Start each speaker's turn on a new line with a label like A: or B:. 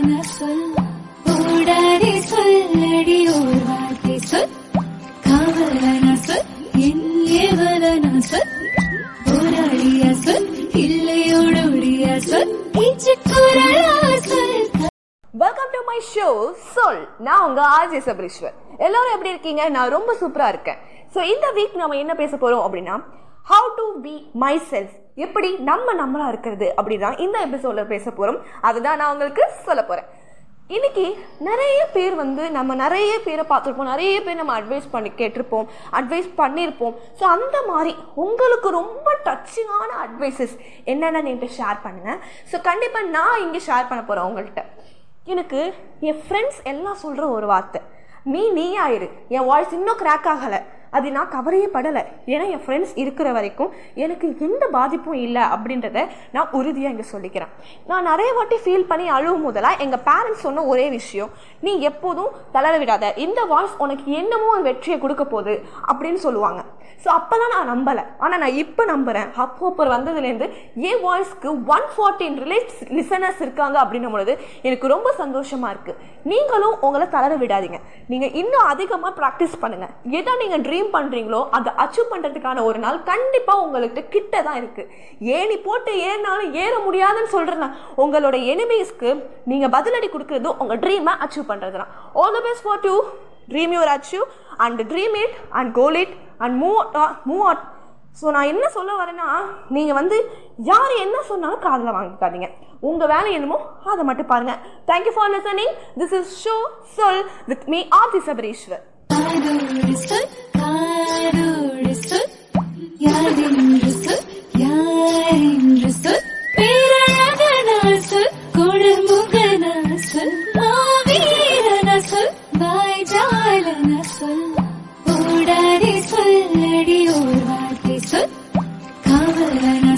A: சொல் ஓடாதே சொல்லடி ஒரு வார்த்தை சொல். காவலன சொல் என் ஏவலன சொல். போராடிய சொல் இல்லையோடுடைய சொல்.
B: வெல்கம் டு மை ஷோ சொல் நான் உங்க ஆர்ஜே சபரீஸ்வர். எல்லாரும் எப்படி இருக்கீங்க? நான் ரொம்ப சூப்பரா இருக்கேன். ஸோ இந்த வீக் நம்ம என்ன பேச போறோம் அப்படின்னா how to be myself எப்படி நம்ம நம்மளாக இருக்கிறது அப்படின்னா இந்த எபிசோடில் பேச போகிறோம் அதுதான் நான் உங்களுக்கு சொல்ல போகிறேன் இன்னைக்கு நிறைய பேர் வந்து நம்ம நிறைய பேரை பார்த்துருப்போம். நிறைய பேர் நம்ம அட்வைஸ் பண்ணி கேட்டிருப்போம். அட்வைஸ் பண்ணியிருப்போம். ஸோ அந்த மாதிரி உங்களுக்கு ரொம்ப டச்சிங்கான அட்வைஸஸ் என்னென்னு என்கிட்ட ஷேர் பண்ணுங்கள் ஸோ கண்டிப்பாக நான் இங்கே ஷேர் பண்ண போகிறேன் உங்கள்கிட்ட. எனக்கு என் ஃப்ரெண்ட்ஸ் எல்லாம் சொல்கிற ஒரு வார்த்தை. நீ நீயாயிரு என் வாய்ஸ் இன்னும் கிராக் ஆகலை. அது நான் கவரையே படலை. ஏன்னா என் ஃப்ரெண்ட்ஸ் இருக்கிற வரைக்கும் எனக்கு எந்த பாதிப்பும் இல்லை அப்படின்றத நான் உறுதியாக இங்கே சொல்லிக்கிறேன். நான் நிறைய வாட்டி ஃபீல் பண்ணி அழுவும் முதலாக எங்கள் பேரண்ட்ஸ் சொன்ன ஒரே விஷயம் நீ எப்போதும் தளர விடாத. இந்த வாய்ஸ் உனக்கு என்னமோ ஒரு வெற்றியை கொடுக்க போகுது அப்படின்னு சொல்லுவாங்க. ஸோ அப்போதான் நான் நம்பலை. ஆனால் நான் இப்போ நம்புகிறேன் ஹப் ஹோப்பர் வந்ததுலேருந்து என் வாய்ஸ்க்கு ஒன் ஃபார்ட்டின் ரிலேட்ஸ் லிசனர்ஸ் இருக்காங்க அப்படின்னும் பொழுது எனக்கு ரொம்ப சந்தோஷமாக இருக்குது நீங்களும் உங்களை தளர விடாதீங்க. நீங்கள் இன்னும் அதிகமாக ப்ராக்டிஸ் பண்ணுங்கள் எதை நீங்கள் ட்ரீம் பண்ணுறீங்களோ அதை அச்சீவ் பண்ணுறதுக்கான ஒரு நாள் கண்டிப்பாக உங்களுக்கு கிட்ட தான் இருக்குது ஏணி போட்டு ஏறினாலும் ஏற முடியாதுன்னு சொல்கிறேன் உங்களோட எனிமீஸ்க்கு நீங்கள் பதிலடி கொடுக்குறது உங்கள் ட்ரீமை அச்சீவ் பண்ணுறது தான் all the best for to dream your achieve and dream it and goal it and move move out so நான் என்ன சொல்ல வரேன்னா நீங்கள் வந்து யார் என்ன சொன்னாலும் காதில் வாங்கிக்காதீங்க. உங்கள் வேலை என்னமோ அதை மட்டும் பாருங்கள் thank you for listening this is show சொல் with me Aarthi Sabariswar
A: nasıl, maviye nasıl, baycala nasıl, ഊടാതെ ചൊല്ലടി ഓർവാത്തി കവലന